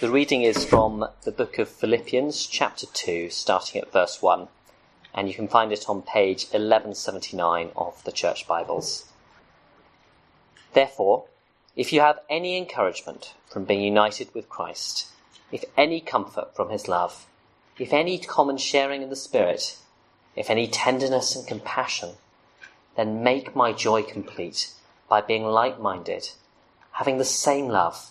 The reading is from the book of Philippians, chapter 2, starting at verse 1, and you can find it on page 1179 of the Church Bibles. Therefore, if you have any encouragement from being united with Christ, if any comfort from his love, if any common sharing in the Spirit, if any tenderness and compassion, then make my joy complete by being like minded, having the same love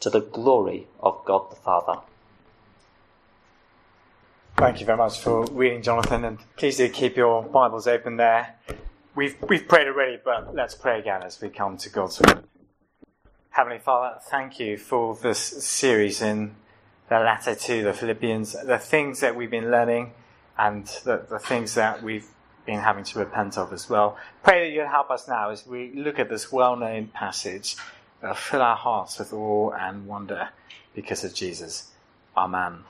to the glory of God the Father. Thank you very much for reading, Jonathan, and please do keep your Bibles open there. We've, we've prayed already, but let's pray again as we come to God's Word. Heavenly Father, thank you for this series in the letter to the Philippians, the things that we've been learning and the, the things that we've been having to repent of as well. Pray that you'll help us now as we look at this well known passage uh, fill our hearts with awe and wonder because of Jesus. Amen.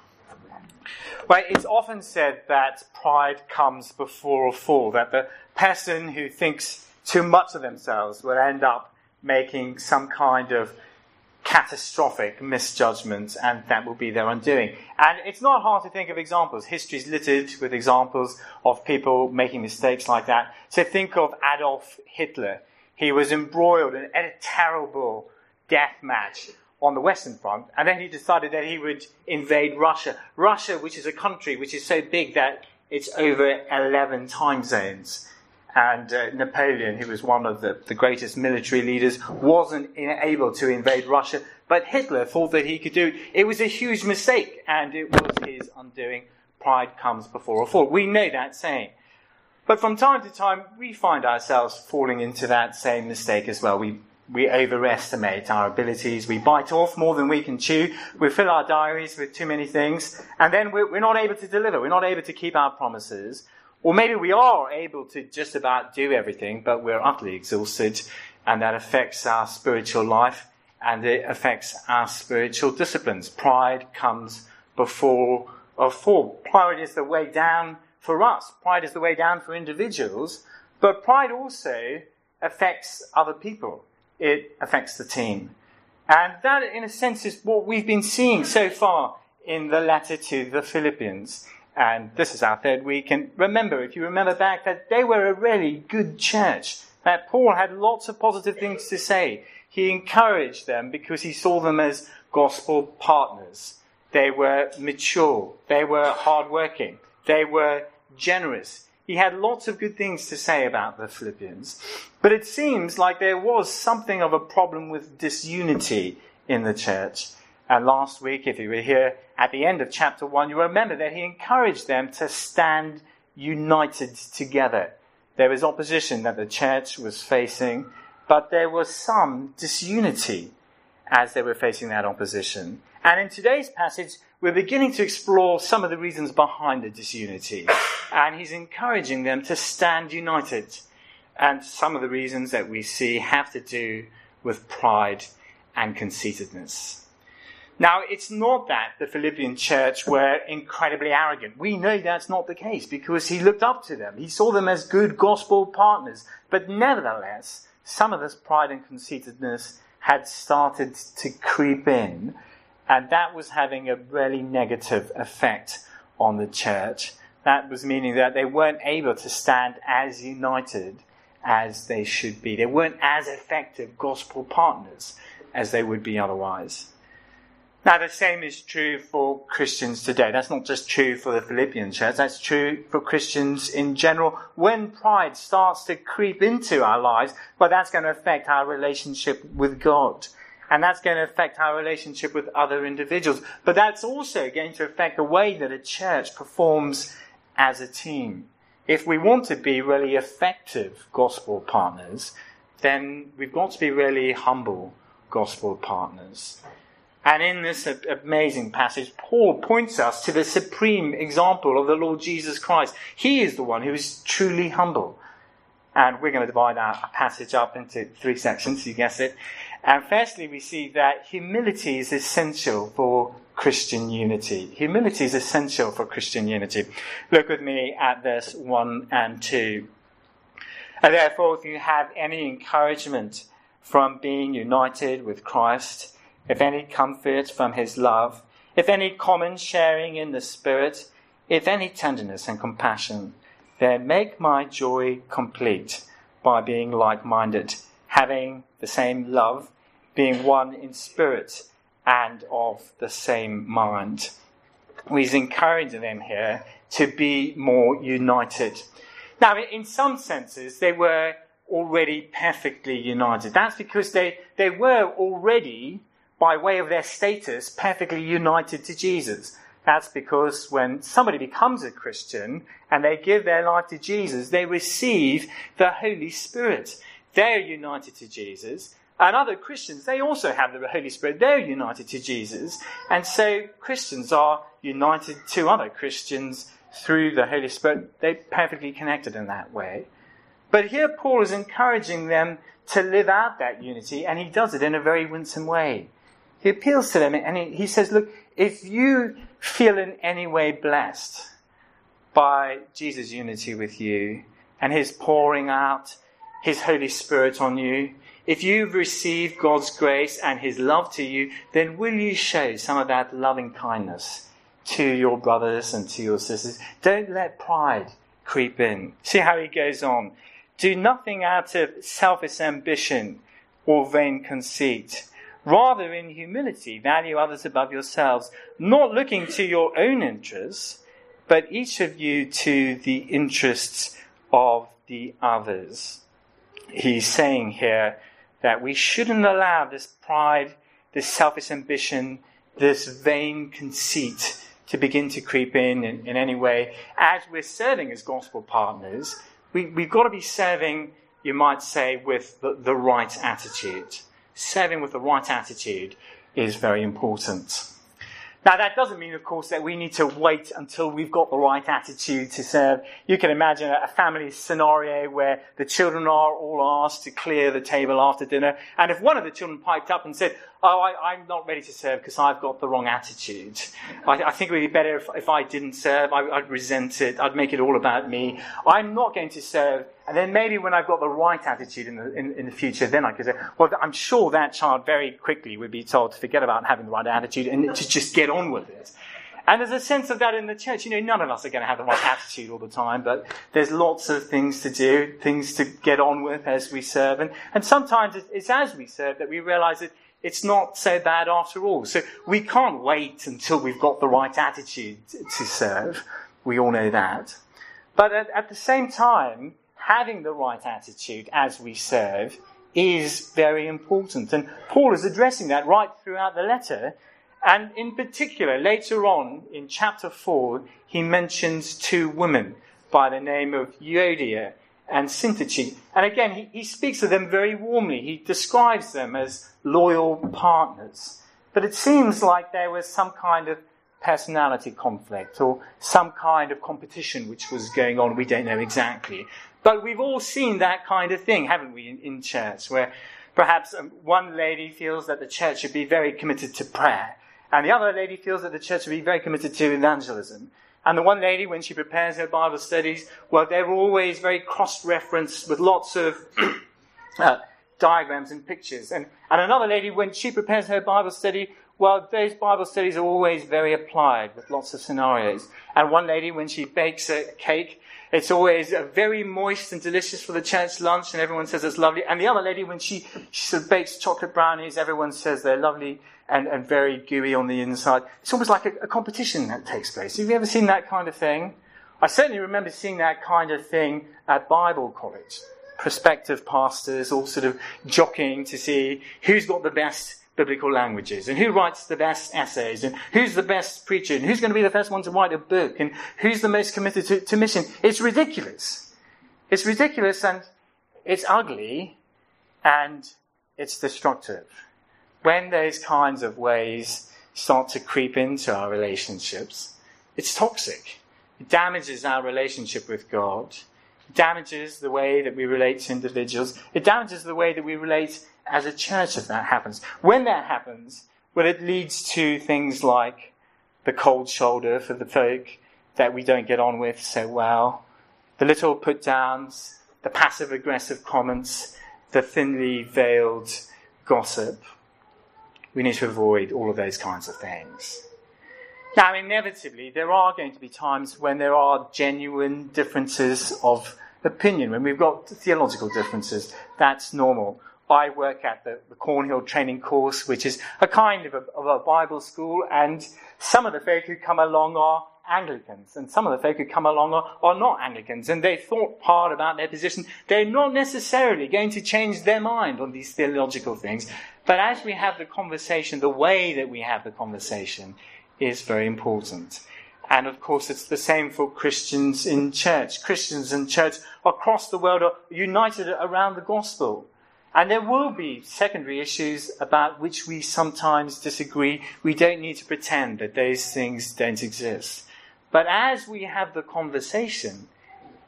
Well, it's often said that pride comes before a fall, that the person who thinks too much of themselves will end up making some kind of catastrophic misjudgment, and that will be their undoing. And it's not hard to think of examples. History is littered with examples of people making mistakes like that. So think of Adolf Hitler. He was embroiled in a terrible death match on the Western Front, and then he decided that he would invade Russia. Russia, which is a country which is so big that it's over 11 time zones. And uh, Napoleon, who was one of the, the greatest military leaders, wasn't able to invade Russia. But Hitler thought that he could do it. It was a huge mistake, and it was his undoing. Pride comes before a fall. We know that saying. But from time to time, we find ourselves falling into that same mistake as well. We, we overestimate our abilities. We bite off more than we can chew. We fill our diaries with too many things. And then we're, we're not able to deliver. We're not able to keep our promises. Or maybe we are able to just about do everything, but we're utterly exhausted. And that affects our spiritual life and it affects our spiritual disciplines. Pride comes before a fall. Pride is the way down for us. Pride is the way down for individuals, but pride also affects other people. It affects the team. And that, in a sense, is what we've been seeing so far in the letter to the Philippians. And this is our third week. And remember, if you remember back, that they were a really good church. That Paul had lots of positive things to say. He encouraged them because he saw them as gospel partners. They were mature. They were hardworking. They were generous. He had lots of good things to say about the Philippians. But it seems like there was something of a problem with disunity in the church. And last week, if you were here at the end of chapter 1, you remember that he encouraged them to stand united together. There was opposition that the church was facing, but there was some disunity as they were facing that opposition. And in today's passage, we're beginning to explore some of the reasons behind the disunity. And he's encouraging them to stand united. And some of the reasons that we see have to do with pride and conceitedness. Now, it's not that the Philippian church were incredibly arrogant. We know that's not the case because he looked up to them. He saw them as good gospel partners. But nevertheless, some of this pride and conceitedness had started to creep in and that was having a really negative effect on the church. That was meaning that they weren't able to stand as united as they should be. They weren't as effective gospel partners as they would be otherwise. Now, the same is true for Christians today. That's not just true for the Philippian church, that's true for Christians in general. When pride starts to creep into our lives, well, that's going to affect our relationship with God. And that's going to affect our relationship with other individuals. But that's also going to affect the way that a church performs as a team. If we want to be really effective gospel partners, then we've got to be really humble gospel partners. And in this amazing passage, Paul points us to the supreme example of the Lord Jesus Christ. He is the one who is truly humble. And we're going to divide our passage up into three sections, you guess it. And firstly, we see that humility is essential for Christian unity. Humility is essential for Christian unity. Look with me at verse 1 and 2. And therefore, if you have any encouragement from being united with Christ, if any comfort from his love, if any common sharing in the Spirit, if any tenderness and compassion, then make my joy complete by being like minded, having the same love, being one in spirit and of the same mind. He's encouraging them here to be more united. Now, in some senses, they were already perfectly united. That's because they, they were already by way of their status, perfectly united to Jesus. That's because when somebody becomes a Christian and they give their life to Jesus, they receive the Holy Spirit. They're united to Jesus. And other Christians, they also have the Holy Spirit. They're united to Jesus. And so Christians are united to other Christians through the Holy Spirit. They're perfectly connected in that way. But here Paul is encouraging them to live out that unity, and he does it in a very winsome way. He appeals to them and he, says, Look, if you feel in any way blessed by Jesus' unity with you and his pouring out his Holy Spirit on you, if you've received God's grace and his love to you, then will you show some of that loving kindness to your brothers and to your sisters? Don't let pride creep in. See how he goes on. Do nothing out of selfish ambition or vain conceit Rather, in humility, value others above yourselves, not looking to your own interests, but each of you to the interests of the others. He's saying here that we shouldn't allow this pride, this selfish ambition, this vain conceit to begin to creep in, in in, any way. As we're serving as gospel partners, we, we've got to be serving, you might say, with the, the right attitude serving with the right attitude is very important. Now, that doesn't mean, of course, that we need to wait until we've got the right attitude to serve. You can imagine a family scenario where the children are all asked to clear the table after dinner. And if one of the children piped up and said, Oh, I, am not ready to serve because I've got the wrong attitude. I, I think it would be better if, if I didn't serve. I, would resent it. I'd make it all about me. I'm not going to serve. And then maybe when I've got the right attitude in the, in, in the future, then I could say, well, I'm sure that child very quickly would be told to forget about having the right attitude and to just get on with it. And there's a sense of that in the church. You know, none of us are going to have the right attitude all the time, but there's lots of things to do, things to get on with as we serve. And, and sometimes it's as we serve that we realize that it's not so bad after all. So we can't wait until we've got the right attitude to serve. We all know that. But at, at the same time, having the right attitude as we serve is very important. And Paul is addressing that right throughout the letter. And in particular, later on in chapter 4, he mentions two women by the name of Euodia and Syntyche. And again, he, he speaks of them very warmly. He describes them as loyal partners. But it seems like there was some kind of personality conflict or some kind of competition which was going on. We don't know exactly. But we've all seen that kind of thing, haven't we, in, in church, where perhaps um, one lady feels that the church should be very committed to prayer, and the other lady feels that the church should be very committed to evangelism. And the one lady, when she prepares her Bible studies, well, they're always very cross-referenced with lots of uh, diagrams and pictures. And, and another lady, when she prepares her Bible study, well, those Bible studies are always very applied with lots of scenarios. And one lady, when she bakes a cake, it's always very moist and delicious for the church lunch, and everyone says it's lovely. And the other lady, when she, she sort of bakes chocolate brownies, everyone says they're lovely and, and very gooey on the inside. It's almost like a, a competition that takes place. Have you ever seen that kind of thing? I certainly remember seeing that kind of thing at Bible college. Prospective pastors all sort of jockeying to see who's got the best biblical languages and who writes the best essays and who's the best preacher and who's going to be the first one to write a book and who's the most committed to, to mission. It's ridiculous. It's ridiculous and it's ugly and it's destructive. When those kinds of ways start to creep into our relationships, it's toxic. It damages our relationship with God. Damages the way that we relate to individuals. It damages the way that we relate as a church if that happens. When that happens, well, it leads to things like the cold shoulder for the folk that we don't get on with so well, the little put downs, the passive aggressive comments, the thinly veiled gossip. We need to avoid all of those kinds of things. Now, inevitably, there are going to be times when there are genuine differences of opinion, when we've got theological differences. That's normal. I work at the, the Cornhill Training Course, which is a kind of a, of a Bible school, and some of the folk who come along are Anglicans, and some of the folk who come along are, are not Anglicans, and they thought hard about their position. They're not necessarily going to change their mind on these theological things, but as we have the conversation, the way that we have the conversation is very important. And of course, it's the same for Christians in church. Christians in church across the world are united around the gospel. And there will be secondary issues about which we sometimes disagree. We don't need to pretend that those things don't exist. But as we have the conversation,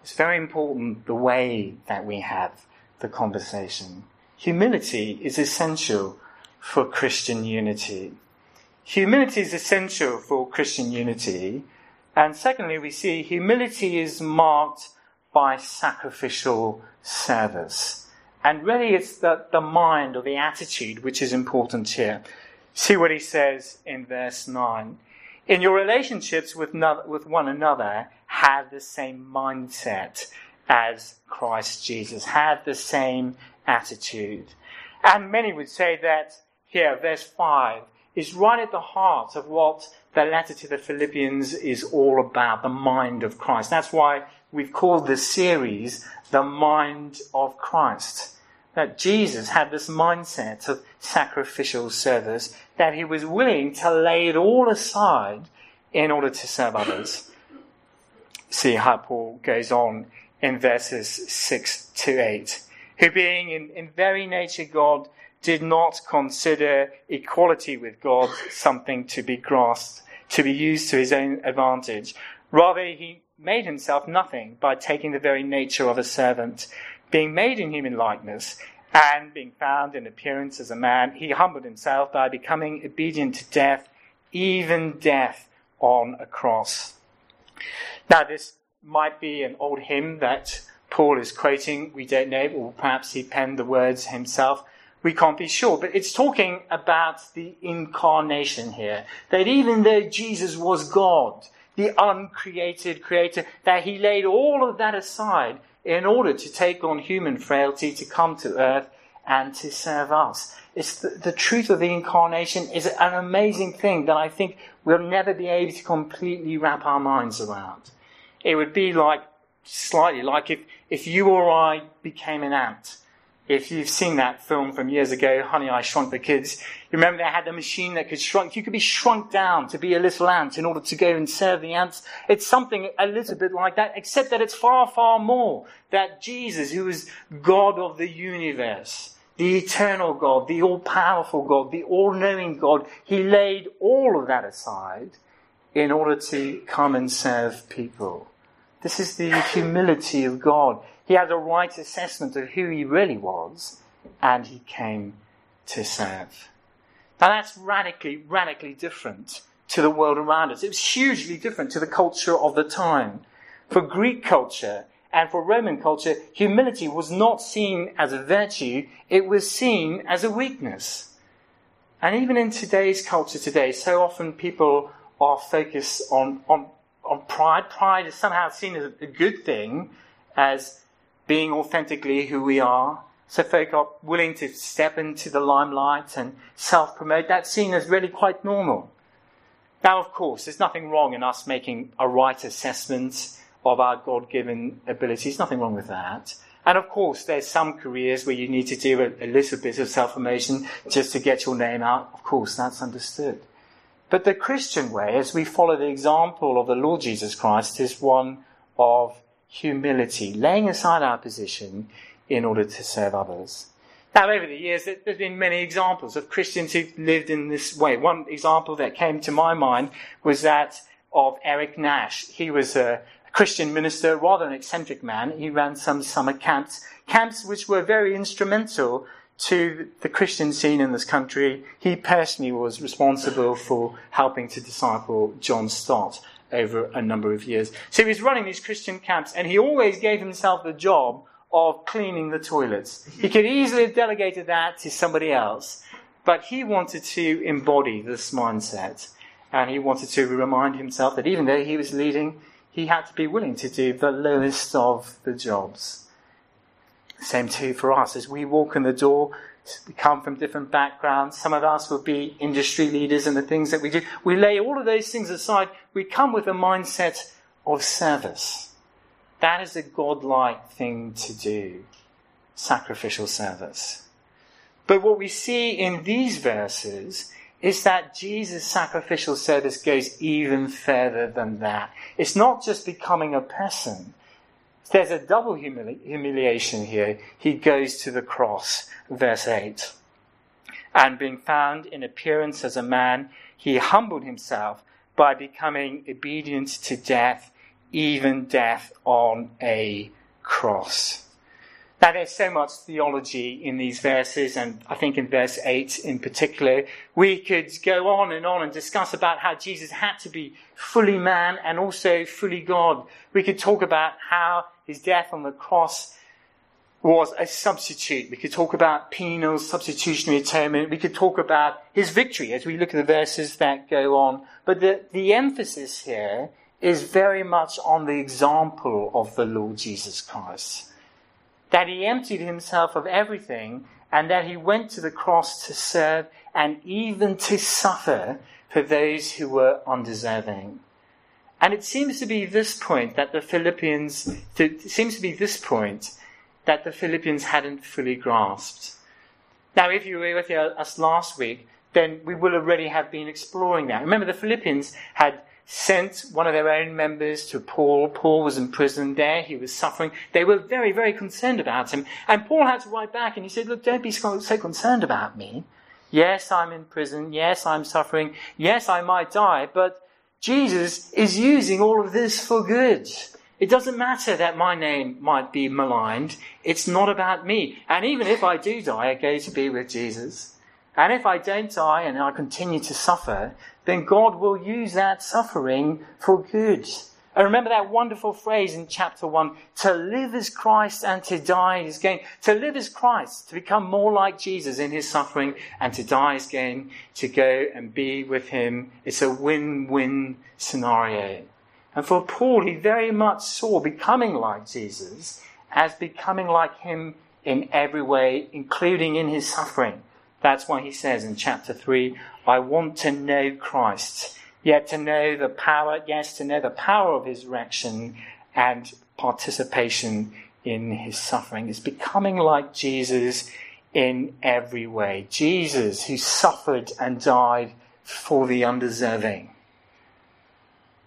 it's very important the way that we have the conversation. Humility is essential for Christian unity. Humility is essential for Christian unity. And secondly, we see humility is marked by sacrificial service. And really, it's the, the mind or the attitude which is important here. See what he says in verse 9. In your relationships with, no, with one another, have the same mindset as Christ Jesus. Have the same attitude. And many would say that here, verse 5, is right at the heart of what the letter to the Philippians is all about, the mind of Christ. That's why we've called this series The Mind of Christ that Jesus had this mindset of sacrificial service, that he was willing to lay it all aside in order to serve others. See how Paul goes on in verses 6 to 8. Who being in, in very nature God did not consider equality with God something to be grasped, to be used to his own advantage. Rather, he made himself nothing by taking the very nature of a servant being made in human likeness, and being found in appearance as a man, he humbled himself by becoming obedient to death, even death on a cross. Now, this might be an old hymn that Paul is quoting. We don't know, or perhaps he penned the words himself. We can't be sure, but it's talking about the incarnation here. That even though Jesus was God, the uncreated creator, that he laid all of that aside in order to take on human frailty, to come to earth and to serve us. It's the, the, truth of the incarnation is an amazing thing that I think we'll never be able to completely wrap our minds around. It would be like, slightly like if, if you or I became an ant if you've seen that film from years ago, Honey, I Shrunk the Kids, you remember they had a machine that could shrunk. You could be shrunk down to be a little ant in order to go and serve the ants. It's something a little bit like that, except that it's far, far more. That Jesus, who is God of the universe, the eternal God, the all-powerful God, the all-knowing God, He laid all of that aside in order to come and serve people. This is the humility of God. He had a right assessment of who he really was, and he came to serve. Now that's radically, radically different to the world around us. It was hugely different to the culture of the time. For Greek culture and for Roman culture, humility was not seen as a virtue, it was seen as a weakness. And even in today's culture today, so often people are focused on, on on pride. Pride is somehow seen as a good thing, as being authentically who we are. So folk are willing to step into the limelight and self-promote. That's seen as really quite normal. Now, of course, there's nothing wrong in us making a right assessment of our God-given abilities. Nothing wrong with that. And of course, there's some careers where you need to do a, a little bit of self-promotion just to get your name out. Of course, that's understood. But the Christian way, as we follow the example of the Lord Jesus Christ, is one of humility, laying aside our position in order to serve others. Now, over the years, there's been many examples of Christians who've lived in this way. One example that came to my mind was that of Eric Nash. He was a Christian minister, rather an eccentric man. He ran some summer camps, camps which were very instrumental to the Christian scene in this country. He personally was responsible for helping to disciple John Stott over a number of years. So he was running these Christian camps, and he always gave himself the job of cleaning the toilets. He could easily have delegated that to somebody else, but he wanted to embody this mindset. And he wanted to remind himself that even though he was leading, he had to be willing to do the lowest of the jobs. Same too for us. As we walk in the door, come from different backgrounds. Some of us will be industry leaders in the things that we do. We lay all of those things aside. We come with a mindset of service. That is a godlike thing to do. Sacrificial service. But what we see in these verses is that Jesus' sacrificial service goes even further than that. It's not just becoming a person. There's a double humili- humiliation here. He goes to the cross, verse 8. And being found in appearance as a man, he humbled himself by becoming obedient to death, even death on a cross. Now, there's so much theology in these verses, and I think in verse 8 in particular, we could go on and on and discuss about how Jesus had to be fully man and also fully God. We could talk about how his death on the cross was a substitute. We could talk about penal substitutionary atonement. We could talk about his victory as we look at the verses that go on. But the, the emphasis here is very much on the example of the Lord Jesus Christ that he emptied himself of everything and that he went to the cross to serve and even to suffer for those who were undeserving. And it seems to be this point that the Philippians, it seems to be this point that the Philippians hadn't fully grasped. Now, if you were with us last week, then we will already have been exploring that. Remember, the Philippians had sent one of their own members to Paul. Paul was in prison there. He was suffering. They were very, very concerned about him. And Paul had to write back and he said, look, don't be so, concerned about me. Yes, I'm in prison. Yes, I'm suffering. Yes, I might die, but Jesus is using all of this for good. It doesn't matter that my name might be maligned. It's not about me. And even if I do die, I go to be with Jesus. And if I don't die and I continue to suffer, then God will use that suffering for good. And remember that wonderful phrase in chapter 1 to live as Christ and to die is gain. To live as Christ, to become more like Jesus in his suffering, and to die is gain, to go and be with him. It's a win win scenario. And for Paul, he very much saw becoming like Jesus as becoming like him in every way, including in his suffering. That's why he says in chapter 3, I want to know Christ, yet to know the power, yes, to know the power of his resurrection and participation in his suffering. Is becoming like Jesus in every way. Jesus who suffered and died for the undeserving.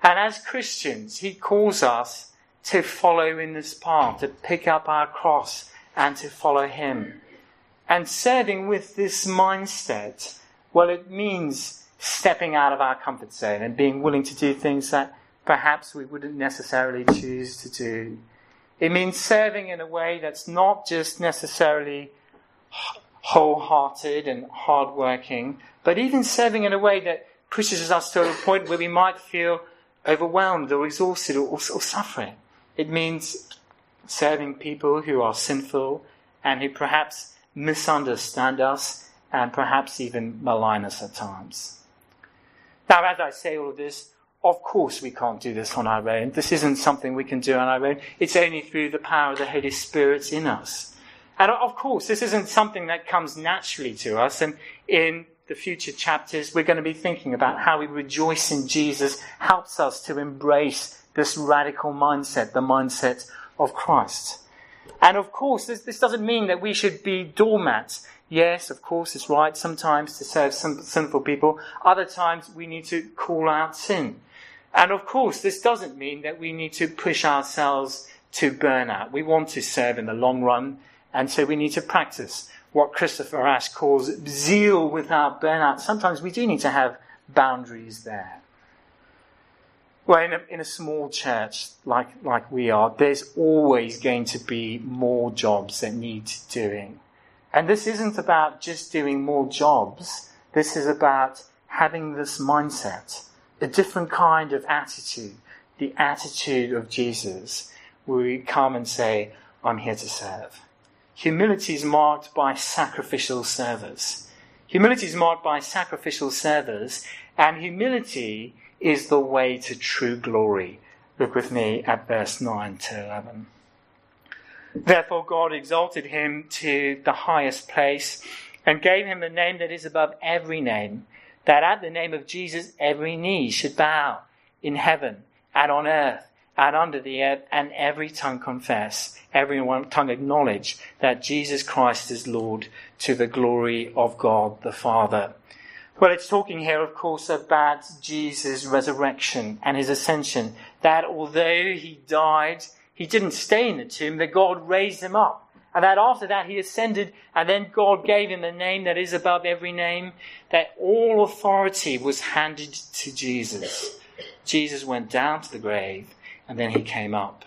And as Christians, he calls us to follow in this path, to pick up our cross and to follow him. And serving with this mindset, well, it means stepping out of our comfort zone and being willing to do things that perhaps we wouldn't necessarily choose to do. It means serving in a way that's not just necessarily wholehearted and hardworking, but even serving in a way that pushes us to a point where we might feel overwhelmed or exhausted or, or, or suffering. It means serving people who are sinful and who perhaps misunderstand us, and perhaps even malign us at times. Now, as I say all of this, of course we can't do this on our own. This isn't something we can do on our own. It's only through the power of the Holy Spirit in us. And of course, this isn't something that comes naturally to us. And in the future chapters, we're going to be thinking about how we rejoice in Jesus helps us to embrace this radical mindset, the mindset of Christ. And of course, this, this doesn't mean that we should be doormats. Yes, of course, it's right sometimes to serve some sinful people. Other times we need to call out sin. And of course, this doesn't mean that we need to push ourselves to burnout. We want to serve in the long run, and so we need to practice what Christopher Ash calls zeal without burnout. Sometimes we do need to have boundaries there. Well, in a, in a small church like, like we are, there's always going to be more jobs that need doing. And this isn't about just doing more jobs. This is about having this mindset, a different kind of attitude, the attitude of Jesus, where we come and say, I'm here to serve. Humility is marked by sacrificial service. Humility is marked by sacrificial service, and humility is the way to true glory. Look with me at verse 9 to 11. Therefore, God exalted him to the highest place and gave him a name that is above every name, that at the name of Jesus every knee should bow in heaven and on earth and under the earth, and every tongue confess, every tongue acknowledge that Jesus Christ is Lord to the glory of God the Father. Well, it's talking here, of course, about Jesus' resurrection and his ascension. That although he died, he didn't stay in the tomb, that God raised him up. And that after that he ascended, and then God gave him the name that is above every name, that all authority was handed to Jesus. Jesus went down to the grave, and then he came up.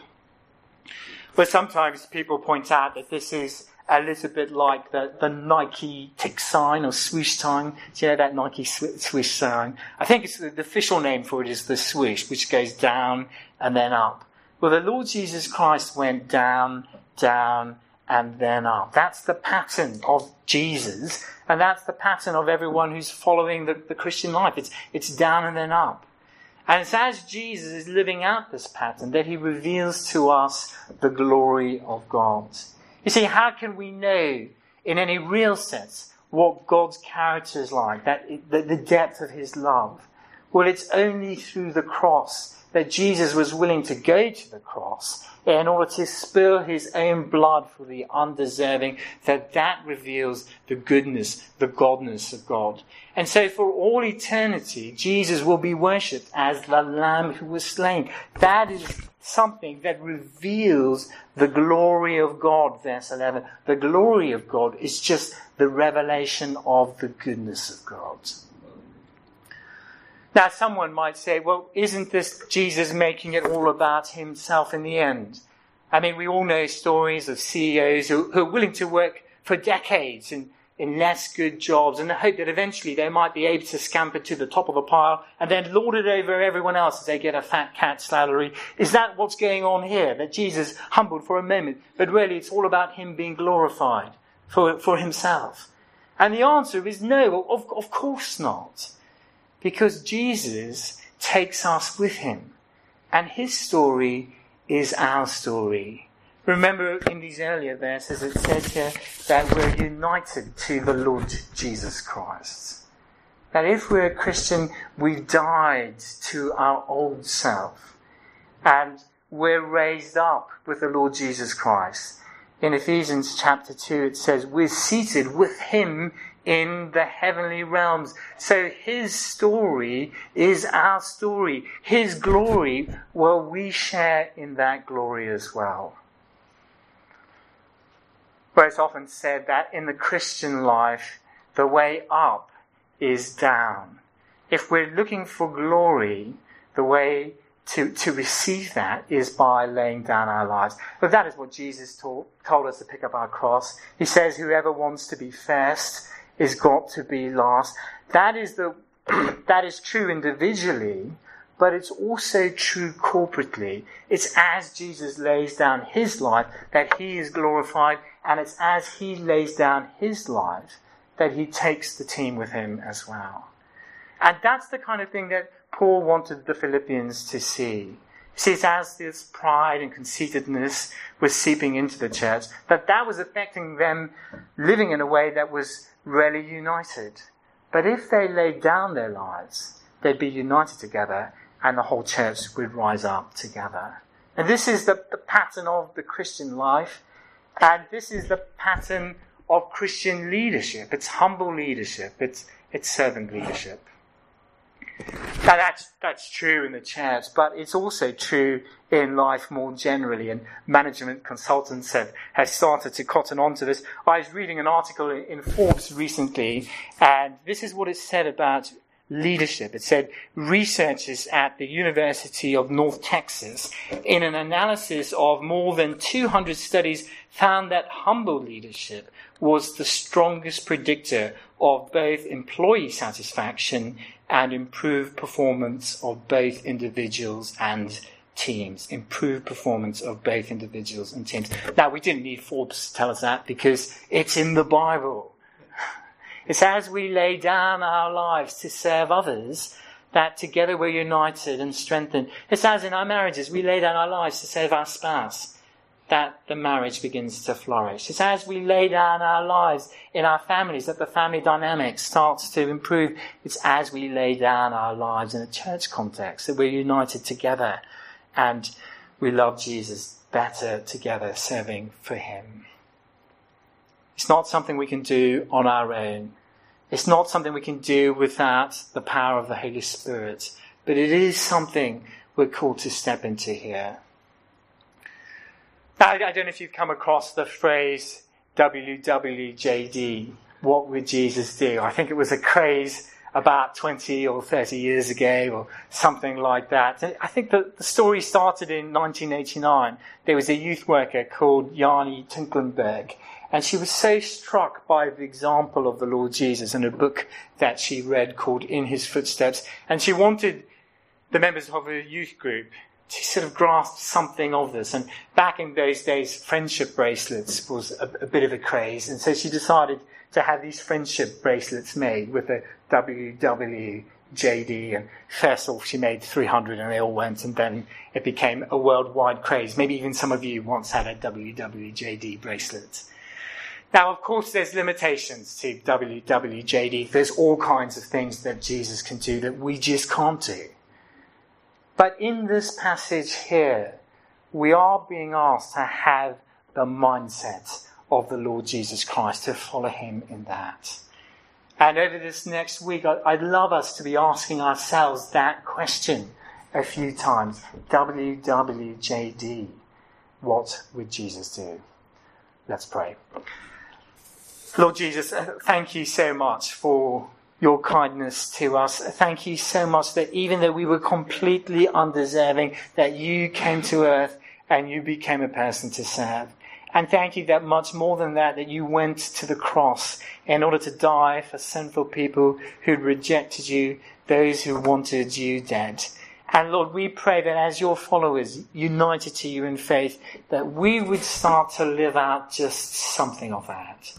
But sometimes people point out that this is a little bit like the, the Nike tick sign or swoosh sign. Do you know that Nike swoosh sign? I think it's the, the official name for it is the swoosh, which goes down and then up. Well, the Lord Jesus Christ went down, down, and then up. That's the pattern of Jesus, and that's the pattern of everyone who's following the, the Christian life. It's, it's down and then up. And it's as Jesus is living out this pattern that he reveals to us the glory of God. You see, how can we know in any real sense what God's character is like, that, the, the depth of his love? Well, it's only through the cross that Jesus was willing to go to the cross in order to spill his own blood for the undeserving, that that reveals the goodness, the godness of God. And so for all eternity, Jesus will be worshipped as the Lamb who was slain. That is something that reveals the glory of God, verse 11. The glory of God is just the revelation of the goodness of God. Now, someone might say, well, isn't this Jesus making it all about himself in the end? I mean, we all know stories of CEOs who, who are willing to work for decades in, in less good jobs and the hope that eventually they might be able to scamper to the top of the pile and then lord it over everyone else as they get a fat cat salary. Is that what's going on here? That Jesus humbled for a moment, but really it's all about him being glorified for, for himself. And the answer is no, of, of course not. Because Jesus takes us with him. And his story is our story. Remember in these earlier verses, it says here that we're united to the Lord Jesus Christ. That if we're a Christian, we've died to our old self. And we're raised up with the Lord Jesus Christ. In Ephesians chapter 2, it says, We're seated with Him in the heavenly realms. So his story is our story. His glory, well, we share in that glory as well. But it's often said that in the Christian life, the way up is down. If we're looking for glory, the way to, to receive that is by laying down our lives. But that is what Jesus taught, told us to pick up our cross. He says, whoever wants to be first is got to be last. That is the that is true individually, but it's also true corporately. It's as Jesus lays down his life that he is glorified, and it's as he lays down his life that he takes the team with him as well. And that's the kind of thing that Paul wanted the Philippians to see. See, it's as this pride and conceitedness was seeping into the church, that that was affecting them living in a way that was really united. But if they laid down their lives, they'd be united together and the whole church would rise up together. And this is the, the pattern of the Christian life. And this is the pattern of Christian leadership. It's humble leadership. It's, it's servant leadership. Now that's, that's true in the church, but it's also true in life more generally, and management consultants have, have started to cotton on to this. I was reading an article in Forbes recently, and this is what it said about leadership. It said researchers at the University of North Texas, in an analysis of more than 200 studies, found that humble leadership was the strongest predictor of both employee satisfaction and improved performance of both individuals and teams. Improved performance of both individuals and teams. Now, we didn't need Forbes to tell us that because it's in the Bible. It's as we lay down our lives to serve others that together we're united and strengthened. It's as in our marriages, we lay down our lives to serve our spouse that the marriage begins to flourish. It's as we lay down our lives in our families that the family dynamic starts to improve. It's as we lay down our lives in a church context that we're united together and we love Jesus better together, serving for Him. It's not something we can do on our own. It's not something we can do without the power of the Holy Spirit. But it is something we're called to step into here. Now, I don't know if you've come across the phrase WWJD. What would Jesus do? I think it was a craze about 20 or 30 years ago or something like that. I think the, the story started in 1989. There was a youth worker called Yanni Tinklenberg and she was so struck by the example of the Lord Jesus in a book that she read called In His Footsteps. And she wanted the members of her youth group to sort of grasp something of this. And back in those days, friendship bracelets was a, a bit of a craze. And so she decided to have these friendship bracelets made with a WWJD. And first off, she made 300 and they all went. And then it became a worldwide craze. Maybe even some of you once had a WWJD bracelet. Now, of course, there's limitations to WWJD. There's all kinds of things that Jesus can do that we just can't do. But in this passage here, we are being asked to have the mindset of the Lord Jesus Christ, to follow him in that. And over this next week, I'd love us to be asking ourselves that question a few times. WWJD, what would Jesus do? Let's pray. Lord Jesus, thank you so much for your kindness to us. Thank you so much that even though we were completely undeserving, that you came to earth and you became a person to serve. And thank you that much more than that, that you went to the cross in order to die for sinful people who rejected you, those who wanted you dead. And Lord, we pray that as your followers, united to you in faith, that we would start to live out just something of that.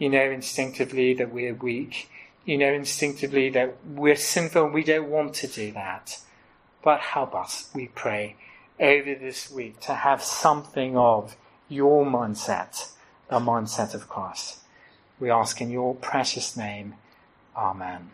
You know instinctively that we're weak. You know instinctively that we're sinful and we don't want to do that. But help us, we pray, over this week to have something of your mindset, the mindset of Christ. We ask in your precious name. Amen.